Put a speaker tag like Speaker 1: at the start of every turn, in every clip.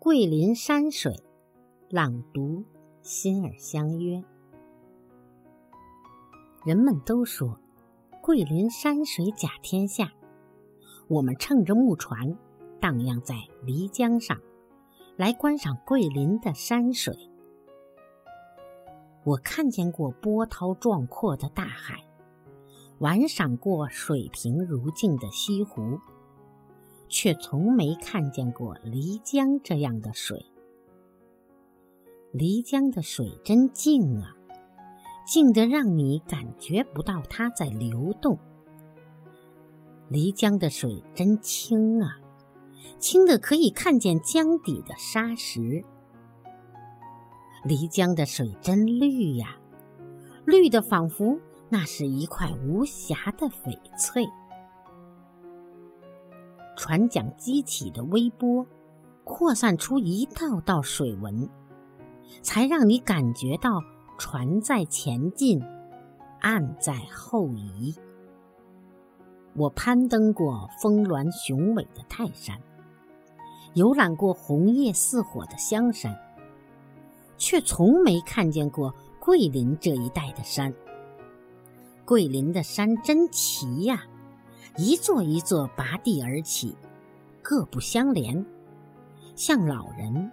Speaker 1: 桂林山水，朗读：心儿相约。人们都说桂林山水甲天下，我们乘着木船荡漾在漓江上，来观赏桂林的山水。我看见过波涛壮阔的大海，玩赏过水平如镜的西湖。却从没看见过漓江这样的水。漓江的水真静啊，静得让你感觉不到它在流动。漓江的水真清啊，清的可以看见江底的沙石。漓江的水真绿呀，绿的仿佛那是一块无瑕的翡翠。船桨激起的微波，扩散出一道道水纹，才让你感觉到船在前进，岸在后移。我攀登过峰峦雄伟的泰山，游览过红叶似火的香山，却从没看见过桂林这一带的山。桂林的山真奇呀！一座一座拔地而起，各不相连，像老人，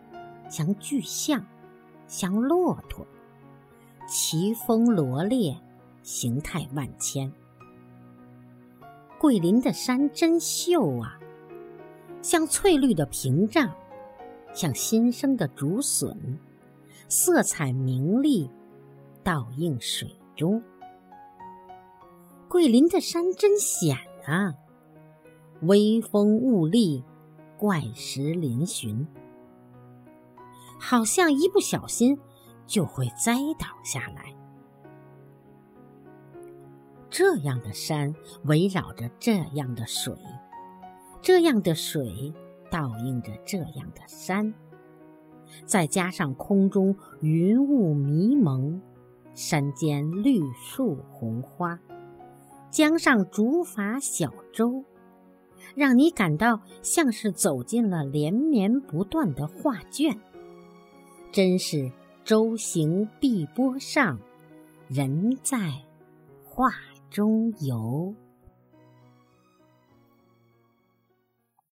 Speaker 1: 像巨象，像骆驼，奇峰罗列，形态万千。桂林的山真秀啊，像翠绿的屏障，像新生的竹笋，色彩明丽，倒映水中。桂林的山真险。啊！微风兀立，怪石嶙峋，好像一不小心就会栽倒下来。这样的山围绕着这样的水，这样的水倒映着这样的山，再加上空中云雾迷蒙，山间绿树红花。江上竹筏小舟，让你感到像是走进了连绵不断的画卷。真是舟行碧波上，人在画中游。